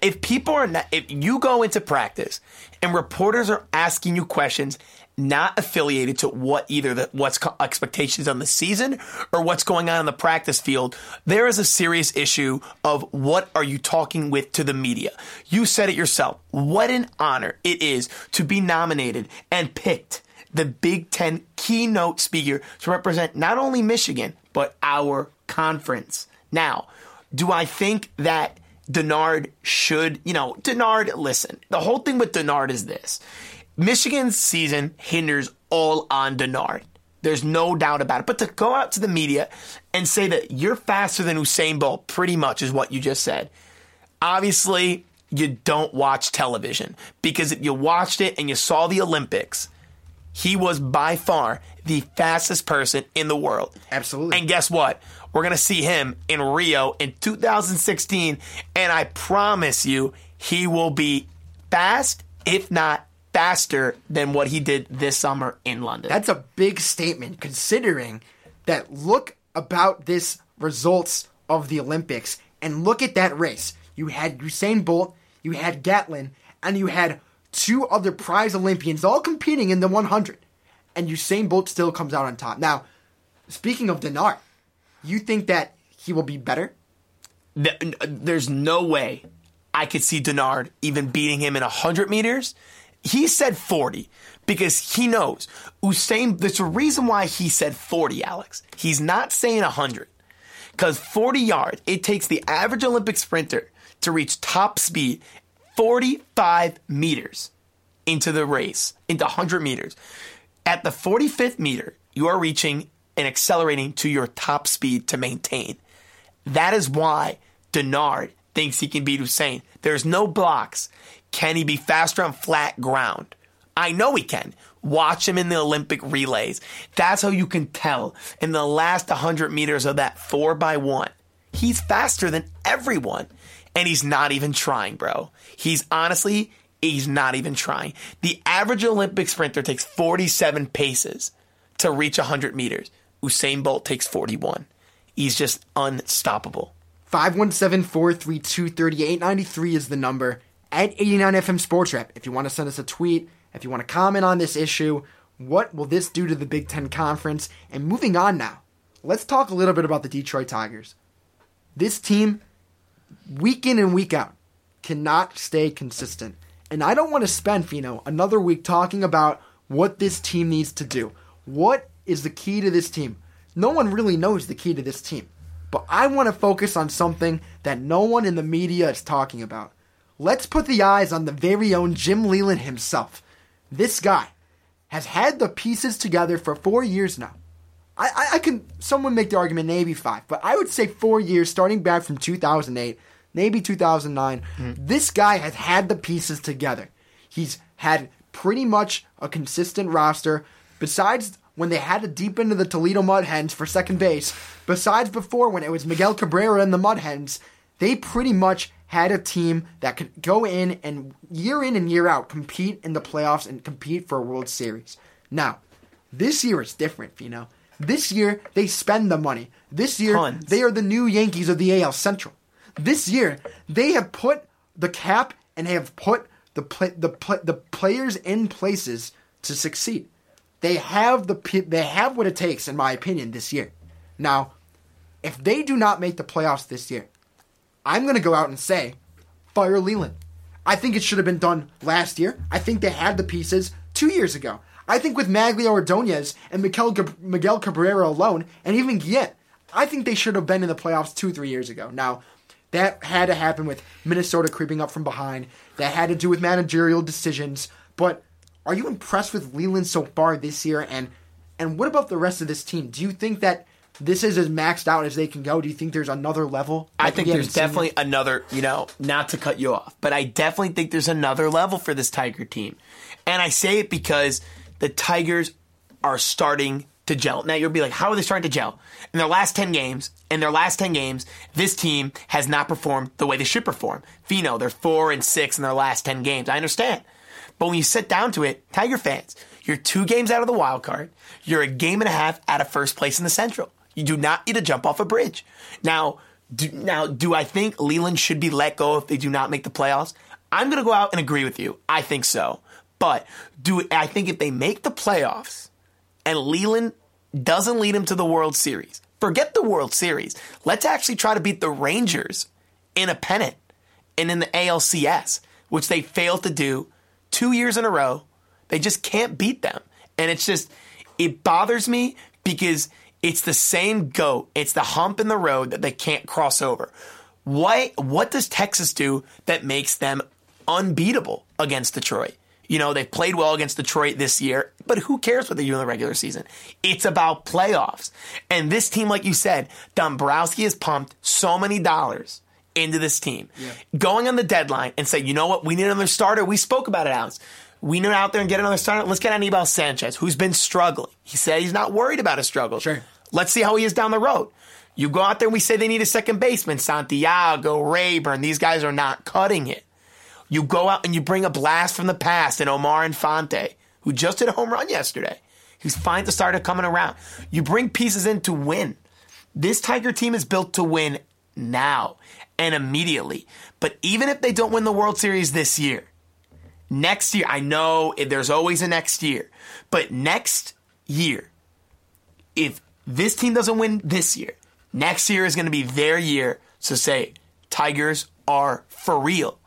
If people are not, if you go into practice and reporters are asking you questions not affiliated to what either the what's expectations on the season or what's going on in the practice field, there is a serious issue of what are you talking with to the media. You said it yourself. What an honor it is to be nominated and picked the Big Ten keynote speaker to represent not only Michigan, but our conference. Now, do I think that Denard should, you know, Denard, listen, the whole thing with Denard is this Michigan's season hinders all on Denard. There's no doubt about it. But to go out to the media and say that you're faster than Usain Bolt, pretty much is what you just said. Obviously, you don't watch television because if you watched it and you saw the Olympics, he was by far the fastest person in the world. Absolutely. And guess what? We're going to see him in Rio in 2016. And I promise you, he will be fast, if not faster, than what he did this summer in London. That's a big statement considering that look about this results of the Olympics and look at that race. You had Usain Bolt, you had Gatlin, and you had two other prize Olympians all competing in the 100. And Usain Bolt still comes out on top. Now, speaking of Denard, you think that he will be better? Uh, there's no way I could see Denard even beating him in 100 meters. He said 40 because he knows Usain. There's a reason why he said 40, Alex. He's not saying 100 because 40 yards, it takes the average Olympic sprinter to reach top speed 45 meters into the race, into 100 meters. At the 45th meter, you are reaching and accelerating to your top speed to maintain. That is why Denard thinks he can beat Usain. There's no blocks. Can he be faster on flat ground? I know he can. Watch him in the Olympic relays. That's how you can tell in the last 100 meters of that 4 by one He's faster than everyone. And he's not even trying, bro. He's honestly, he's not even trying. The average Olympic sprinter takes 47 paces to reach 100 meters. Usain Bolt takes 41. He's just unstoppable. 517-432-3893 is the number at 89FM Sports Wrap. If you want to send us a tweet, if you want to comment on this issue, what will this do to the Big Ten Conference? And moving on now, let's talk a little bit about the Detroit Tigers. This team, week in and week out, cannot stay consistent. And I don't want to spend, Fino, another week talking about what this team needs to do. What is the key to this team? No one really knows the key to this team. But I want to focus on something that no one in the media is talking about. Let's put the eyes on the very own Jim Leyland himself. This guy has had the pieces together for four years now. I, I, can, someone make the argument maybe five, but I would say four years starting back from 2008, maybe 2009. Mm. This guy has had the pieces together. He's had pretty much a consistent roster. Besides when they had to deep into the Toledo Mud Hens for second base, besides before when it was Miguel Cabrera and the Mud Hens, they pretty much had a team that could go in and year in and year out compete in the playoffs and compete for a World Series. Now, this year is different, you know. This year they spend the money. This year Tons. they are the new Yankees of the AL Central. This year they have put the cap and they have put the play, the play, the players in places to succeed. They have the they have what it takes, in my opinion, this year. Now, if they do not make the playoffs this year, I'm going to go out and say, fire Leyland. I think it should have been done last year. I think they had the pieces two years ago. I think with Magglio Ordonez and Miguel, Miguel Cabrera alone, and even Guillen, I think they should have been in the playoffs two, three years ago. Now, that had to happen with Minnesota creeping up from behind. That had to do with managerial decisions. But are you impressed with Leyland so far this year? And and what about the rest of this team? Do you think that this is as maxed out as they can go. Do you think there's another level? I think there's definitely another, you know, not to cut you off, but I definitely think there's another level for this Tiger team. And I say it because the Tigers are starting to gel. Now you'll be like, how are they starting to gel? In their last 10 games, in their last 10 games, this team has not performed the way they should perform. Fino, they're four and six in their last 10 games. I understand. But when you sit down to it, Tiger fans, you're two games out of the wild card. You're a game and a half out of first place in the Central. You do not need to jump off a bridge. Now, do, now, do I think Leyland should be let go if they do not make the playoffs? I'm going to go out and agree with you. I think so. But do I think if they make the playoffs and Leyland doesn't lead them to the World Series, forget the World Series. Let's actually try to beat the Rangers in a pennant and in the ALCS, which they failed to do two years in a row. They just can't beat them. And it's just, it bothers me because it's the same goat. It's the hump in the road that they can't cross over. What what does Texas do that makes them unbeatable against Detroit? You know, they've played well against Detroit this year, but who cares what they do in the regular season? It's about playoffs. And this team, like you said, Dombrowski has pumped so many dollars into this team. Yeah. Going on the deadline and say, you know what, we need another starter. We spoke about it, Alex we need out there and get another starter. Let's get Anibal Sanchez, who's been struggling. He said he's not worried about his struggles. Sure. Let's see how he is down the road. You go out there and we say they need a second baseman, Santiago, Raburn. These guys are not cutting it. You go out and you bring a blast from the past and Omar Infante, who just hit a home run yesterday. He's fine to start coming around. You bring pieces in to win. This Tiger team is built to win now and immediately. But even if they don't win the World Series this year, next year, I know there's always a next year, but next year, if this team doesn't win this year, next year is going to be their year to say Tigers are for real.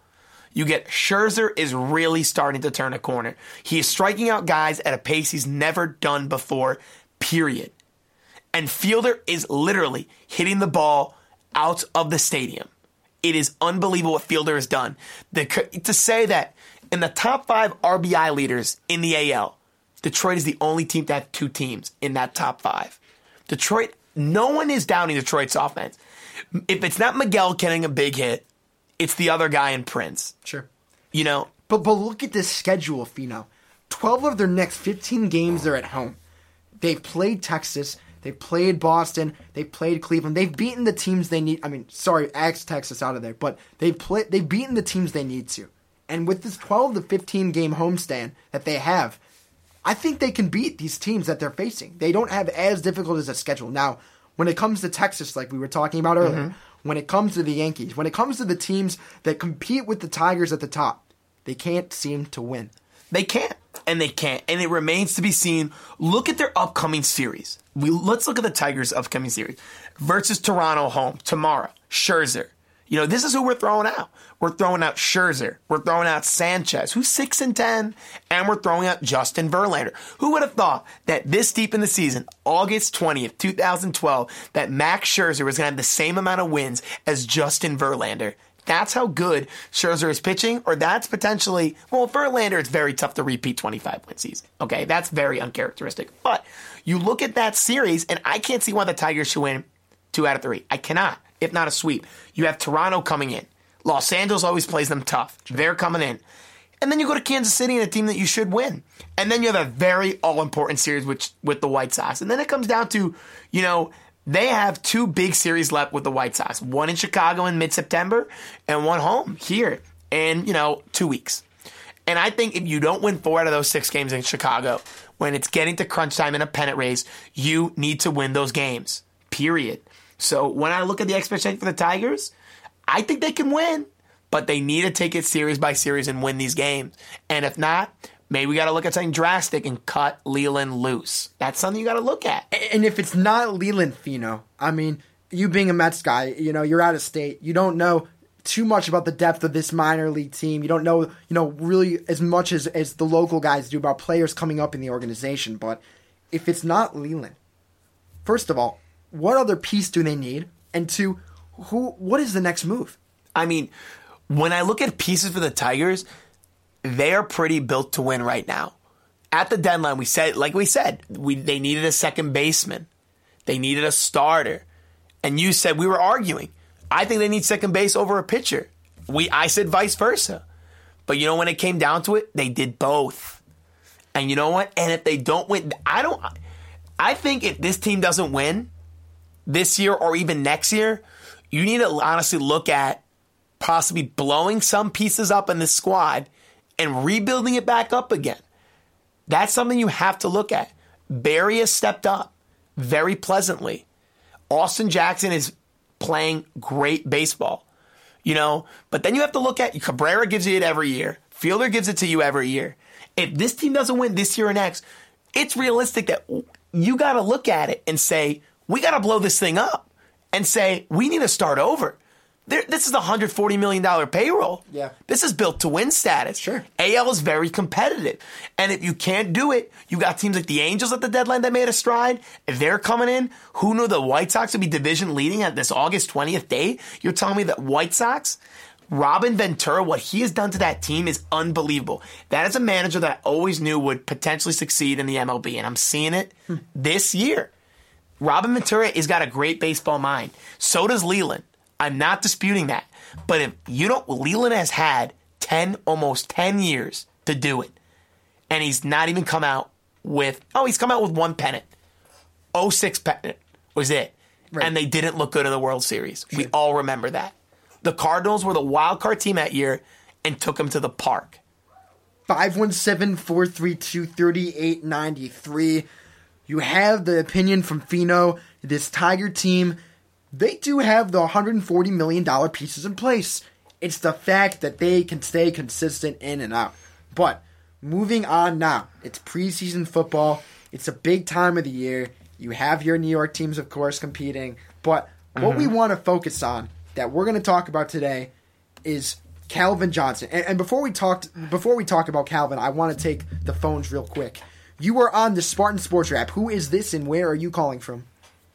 You get Scherzer is really starting to turn a corner. He is striking out guys at a pace he's never done before, period. And Fielder is literally hitting the ball out of the stadium. It is unbelievable what Fielder has done. The, to say that in the top five RBI leaders in the AL, Detroit is the only team to have two teams in that top five. Detroit, no one is doubting Detroit's offense. If it's not Miguel getting a big hit, it's the other guy in Prince. Sure. You know, But but look at this schedule, Fino. Twelve of their next fifteen games are at home. They've played Texas. They played Boston. They played Cleveland. They've beaten the teams they need. I mean, sorry, X Texas out of there, but they've played. They've beaten the teams they need to. And with this twelve to fifteen game homestand that they have, I think they can beat these teams that they're facing. They don't have as difficult as a schedule. Now, when it comes to Texas, like we were talking about earlier, Mhm. When it comes to the Yankees, when it comes to the teams that compete with the Tigers at the top, they can't seem to win. They can't, and they can't, and it remains to be seen. Look at their upcoming series. We let's look at the Tigers' upcoming series versus Toronto home tomorrow. Scherzer. You know, this is who we're throwing out. We're throwing out Scherzer. We're throwing out Sanchez, who's six and ten, and we're throwing out Justin Verlander. Who would have thought that this deep in the season, August twentieth, two thousand twelve, that Max Scherzer was going to have the same amount of wins as Justin Verlander? That's how good Scherzer is pitching, or that's potentially well, Verlander. It's very tough to repeat 25 win season. Okay, that's very uncharacteristic. But you look at that series, and I can't see why the Tigers should win two out of three. I cannot, if not a sweep. You have Toronto coming in. Los Angeles always plays them tough. They're coming in. And then you go to Kansas City and a team that you should win. And then you have a very all important series with, with the White Sox. And then it comes down to, you know, they have two big series left with the White Sox one in Chicago in mid September and one home here in, you know, two weeks. And I think if you don't win four out of those six games in Chicago, when it's getting to crunch time in a pennant race, you need to win those games. Period. So when I look at the expectation for the Tigers, I think they can win, but they need to take it series by series and win these games. And if not, maybe we got to look at something drastic and cut Leyland loose. That's something you got to look at. And if it's not Leyland Fino, I mean, you being a Mets guy, you know, you're out of state. You don't know too much about the depth of this minor league team. You don't know, you know, really as much as, as the local guys do about players coming up in the organization. But if it's not Leyland, first of all, what other piece do they need? And two, who what is the next move? I mean, when I look at pieces for the Tigers, they are pretty built to win right now. At the deadline, we said, like we said, we they needed a second baseman, they needed a starter, and you said we were arguing. I think they need second base over a pitcher. We, I said vice versa, but you know when it came down to it, they did both. And you know what? And if they don't win, I don't. I think if this team doesn't win this year or even next year, you need to honestly look at possibly blowing some pieces up in this squad and rebuilding it back up again. That's something you have to look at. Barry has stepped up very pleasantly. Austin Jackson is playing great baseball, you know, but then you have to look at Cabrera gives you it every year. Fielder gives it to you every year. If this team doesn't win this year or next, it's realistic that you got to look at it and say, we got to blow this thing up and say, we need to start over. There, this is a $140 million payroll. Yeah. This is built to win status. Sure. AL is very competitive. And if you can't do it, you got teams like the Angels at the deadline that made a stride. If they're coming in, who knew the White Sox would be division leading at this August 20th day? You're telling me that White Sox, Robin Ventura, what he has done to that team is unbelievable. That is a manager that I always knew would potentially succeed in the MLB, and I'm seeing it hmm. this year. Robin Ventura has got a great baseball mind. So does Leyland. I'm not disputing that. But if you don't, Leyland has had 10, almost 10 years to do it. And he's not even come out with, oh, he's come out with one pennant. 06 pennant was it. And they didn't look good in the World Series. We all remember that. The Cardinals were the wild card team that year and took him to the park. 517-432-3893. You have the opinion from Fino. This Tiger team, they do have the $140 million pieces in place. It's the fact that they can stay consistent in and out. But moving on now, it's preseason football. It's a big time of the year. You have your New York teams, of course, competing. But what we Mhm. want to focus on, that we're going to talk about today, is Calvin Johnson. And, and before we talked, before we talk about Calvin, I want to take the phones real quick. You are on the Spartan Sports Wrap. Who is this, and where are you calling from?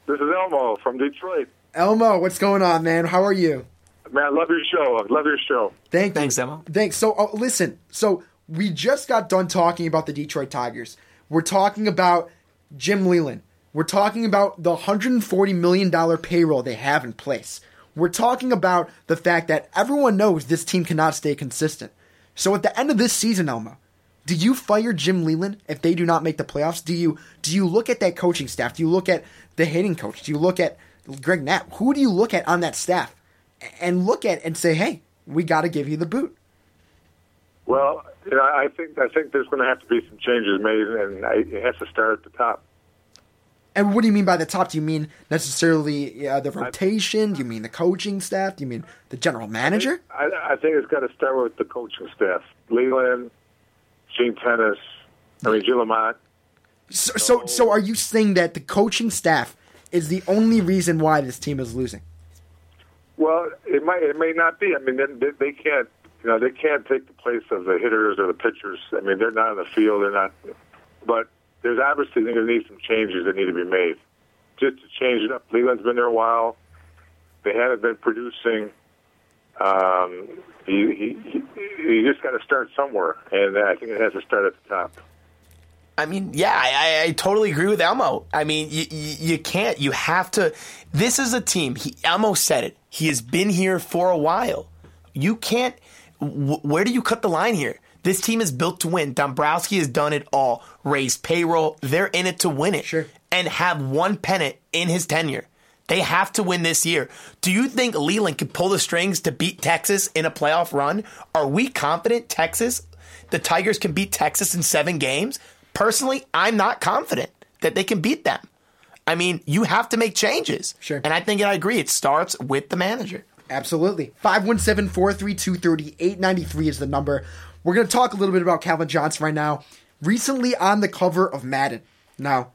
This is Elmo from Detroit. Elmo, what's going on, man? How are you? Man, I love your show. I love your show. Thank you. Thanks, Elmo. Thanks. So, uh, listen. So, we just got done talking about the Detroit Tigers. We're talking about Jim Leyland. We're talking about the $140 million payroll they have in place. We're talking about the fact that everyone knows this team cannot stay consistent. So at the end of this season, Elmo, do you fire Jim Leyland if they do not make the playoffs? Do you do you look at that coaching staff? Do you look at the hitting coach? Do you look at Greg Knapp? Who do you look at on that staff and look at and say, hey, we got to give you the boot? Well, you know, I think I think there's going to have to be some changes made, and I, it has to start at the top. And what do you mean by the top? Do you mean necessarily uh, the rotation? Do you mean the coaching staff? Do you mean the general manager? I, I think it's got to start with the coaching staff. Leyland, Gene Tennis, I mean, Jim Lamont. So, so, so, are you saying that the coaching staff is the only reason why this team is losing? Well, it might, it may not be. I mean, they, they can't, you know, they can't take the place of the hitters or the pitchers. I mean, they're not on the field. They're not, but there's obviously going to need some changes that need to be made just to change it up. Leyland's been there a while. They haven't been producing. Um, he, he, he, you just got to start somewhere, and I think it has to start at the top. I mean, yeah, I, I totally agree with Elmo. I mean, you, you, you can't. You have to. This is a team. He, Elmo said it. He has been here for a while. You can't. W- where do you cut the line here? This team is built to win. Dombrowski has done it all. Raised payroll. They're in it to win it. Sure. And have one pennant in his tenure. They have to win this year. Do you think Leyland can pull the strings to beat Texas in a playoff run? Are we confident Texas, the Tigers can beat Texas in seven games? Personally, I'm not confident that they can beat them. I mean, you have to make changes. Sure. And I think and I agree. It starts with the manager. Absolutely. 517 432 3893 is the number. We're going to talk a little bit about Calvin Johnson right now. Recently on the cover of Madden. Now,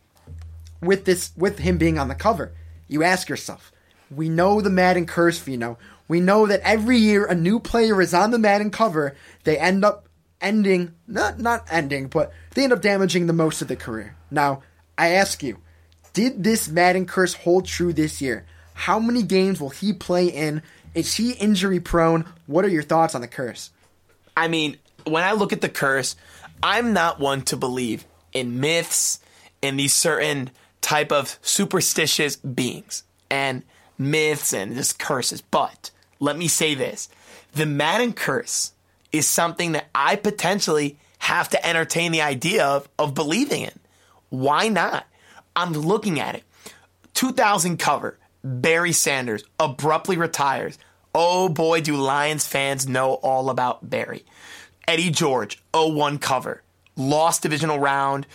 with this, with him being on the cover, you ask yourself, we know the Madden curse, Fino. We know that every year a new player is on the Madden cover, they end up ending, not not ending, but they end up damaging the most of the career. Now, I ask you, did this Madden curse hold true this year? How many games will he play in? Is he injury prone? What are your thoughts on the curse? I mean, when I look at the curse, I'm not one to believe in myths and these certain type of superstitious beings and myths and just curses. But let me say this the Madden curse is something that I potentially have to entertain the idea of, of believing in. Why not? I'm looking at it. 2000 cover, Barry Sanders abruptly retires. Oh boy, do Lions fans know all about Barry. Eddie George, 01 cover, lost divisional round,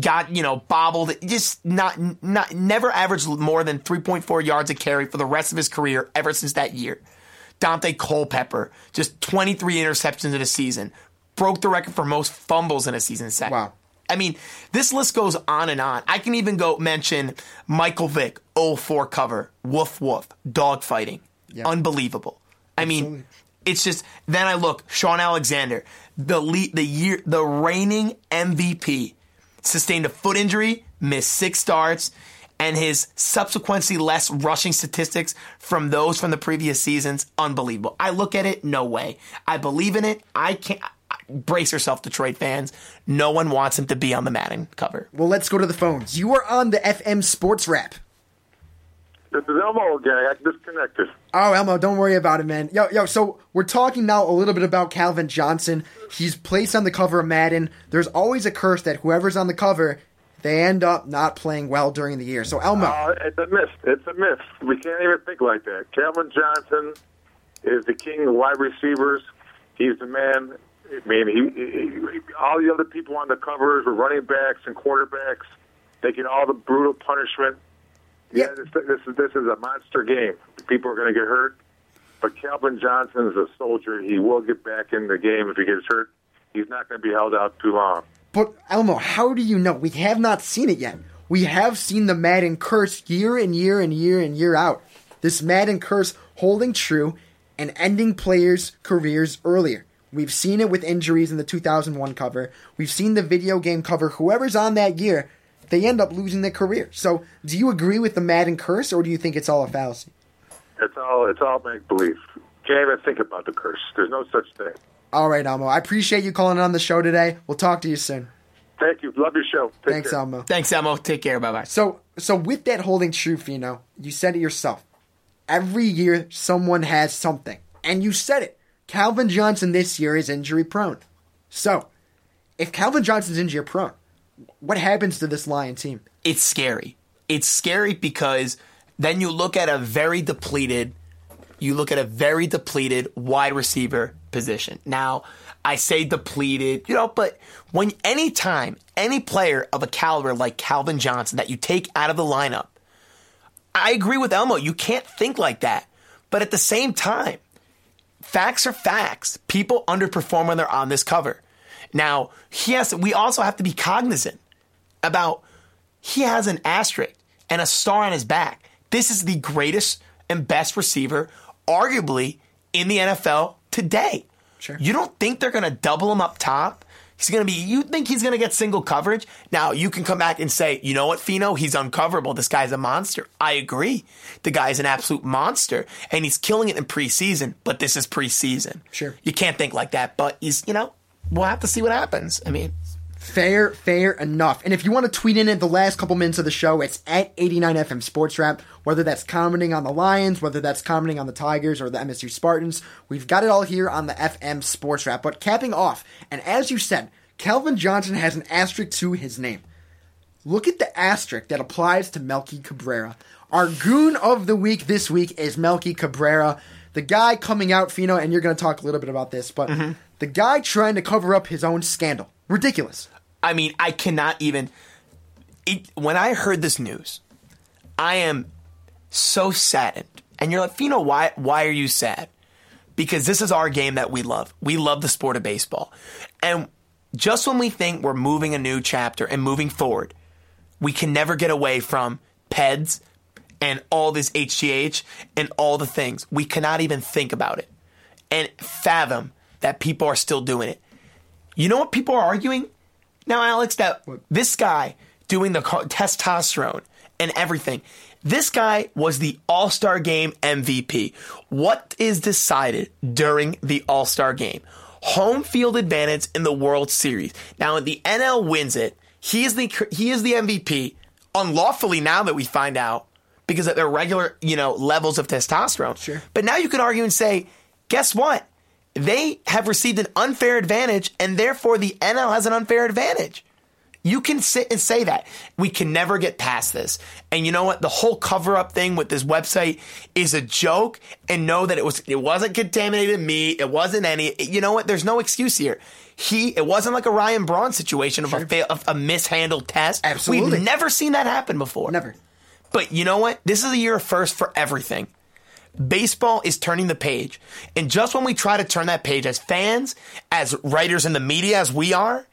got you know bobbled, just not not never averaged more than 3.4 yards a carry for the rest of his career ever since that year. Daunte Culpepper, just 23 interceptions in a season, broke the record for most fumbles in a season set. Wow. I mean, this list goes on and on. I can even go mention Michael Vick, 04 cover, woof woof, dogfighting. Yeah. Unbelievable. I mean, it's just then I look, Shaun Alexander, the lead, the year the reigning MVP, sustained a foot injury, missed six starts, and his subsequently less rushing statistics from those from the previous seasons, unbelievable. I look at it, no way. I believe in it. I can't brace yourself, Detroit fans. No one wants him to be on the Madden cover. Well, let's go to the phones. You are on the FM Sports Wrap. This is Elmo again. I got disconnected. Oh, Elmo, don't worry about it, man. Yo, yo, so we're talking now a little bit about Calvin Johnson. He's placed on the cover of Madden. There's always a curse that whoever's on the cover, they end up not playing well during the year. So, Elmo. Uh, it's a myth. It's a myth. We can't even think like that. Calvin Johnson is the king of wide receivers. He's the man. I mean, he, he, all the other people on the covers were running backs and quarterbacks, taking all the brutal punishment. Yeah, this, this is this is a monster game. People are going to get hurt, but Calvin Johnson is a soldier. He will get back in the game if he gets hurt. He's not going to be held out too long. But, Elmo, how do you know? We have not seen it yet. We have seen the Madden curse year and year and year and year out. This Madden curse holding true and ending players' careers earlier. We've seen it with injuries in the 2001 cover. We've seen the video game cover. Whoever's on that year, they end up losing their career. So, do you agree with the Madden curse, or do you think it's all a fallacy? It's all it's all make believe. Can't even think about the curse. There's no such thing. All right, Elmo. I appreciate you calling on the show today. We'll talk to you soon. Thank you. Love your show. Take Thanks, care. Elmo. Thanks, Elmo. Take care. Bye bye. So, so with that holding true, Fino, you said it yourself. Every year, someone has something. And you said it. Calvin Johnson this year is injury prone. So, if Calvin Johnson's injury prone, what happens to this Lion team? It's scary. It's scary because then you look at a very depleted, you look at a very depleted wide receiver position. Now, I say depleted, you know, but when any time any player of a caliber like Calvin Johnson that you take out of the lineup, I agree with Elmo. You can't think like that. But at the same time, facts are facts. People underperform when they're on this cover. Now, he has to, we also have to be cognizant about he has an asterisk and a star on his back. This is the greatest and best receiver, arguably, in the NFL today. Sure. You don't think they're going to double him up top? He's going to be, you think he's going to get single coverage? Now, you can come back and say, you know what, Fino? He's uncoverable. This guy's a monster. I agree. The guy's an absolute monster, and he's killing it in preseason, but this is preseason. Sure. You can't think like that, but he's, you know, we'll have to see what happens. I mean, Fair, fair enough. And if you want to tweet in at the last couple minutes of the show, it's at 89FM Sports Wrap. Whether that's commenting on the Lions, whether that's commenting on the Tigers or the MSU Spartans, we've got it all here on the FM Sports Wrap. But capping off, and as you said, Calvin Johnson has an asterisk to his name. Look at the asterisk that applies to Melky Cabrera. Our goon of the week this week is Melky Cabrera. The guy coming out, Fino, and you're going to talk a little bit about this, but mm-hmm. The guy trying to cover up his own scandal. Ridiculous. I mean, I cannot even. It, when I heard this news, I am so saddened. And you're like, Fino, why? Why are you sad? Because this is our game that we love. We love the sport of baseball, and just when we think we're moving a new chapter and moving forward, we can never get away from PEDs and all this HGH and all the things. We cannot even think about it and fathom that people are still doing it. You know what people are arguing? Now, Alex, that this guy doing the testosterone and everything, this guy was the All Star Game MVP. What is decided during the All Star Game? Home field advantage in the World Series. Now, the NL wins it. He is the he is the MVP unlawfully now that we find out because of their regular you know levels of testosterone. Sure. But now you could argue and say, guess what? They have received an unfair advantage, and therefore the NL has an unfair advantage. You can sit and say that. We can never get past this. And you know what? The whole cover up thing with this website is a joke and know that it was it wasn't contaminated meat. It wasn't any you know what? There's no excuse here. He it wasn't like a Ryan Braun situation of, a, fail, of a mishandled test. Absolutely. We've never seen that happen before. Never. But you know what? This is a year of first for everything. Baseball is turning the page. And just when we try to turn that page as fans, as writers in the media as we are,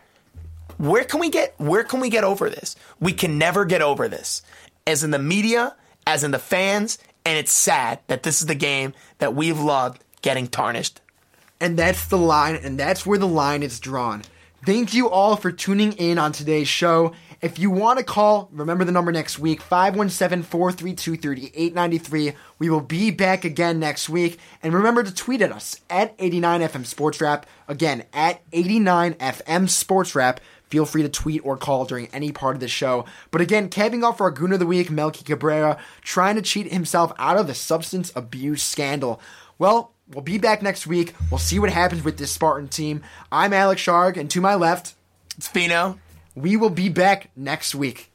where can we get where can we get over this? We can never get over this. As in the media, as in the fans, and it's sad that this is the game that we've loved getting tarnished. And that's the line, and that's where the line is drawn. Thank you all for tuning in on today's show. If you want to call, remember the number next week 517 432 3893. We will be back again next week. And remember to tweet at us at 89FM Sports Wrap. Again, at 89FM Sports Wrap. Feel free to tweet or call during any part of the show. But again, capping off our Goon of the Week, Melky Cabrera, trying to cheat himself out of the substance abuse scandal. Well, we'll be back next week. We'll see what happens with this Spartan team. I'm Alex Sharg, and to my left, it's Fino. We will be back next week.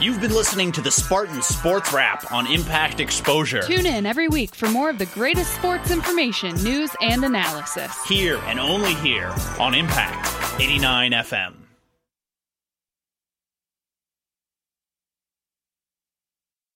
You've been listening to the Spartan Sports Wrap on Impact Exposure. Tune in every week for more of the greatest sports information, news, and analysis. Here and only here on Impact 89 FM.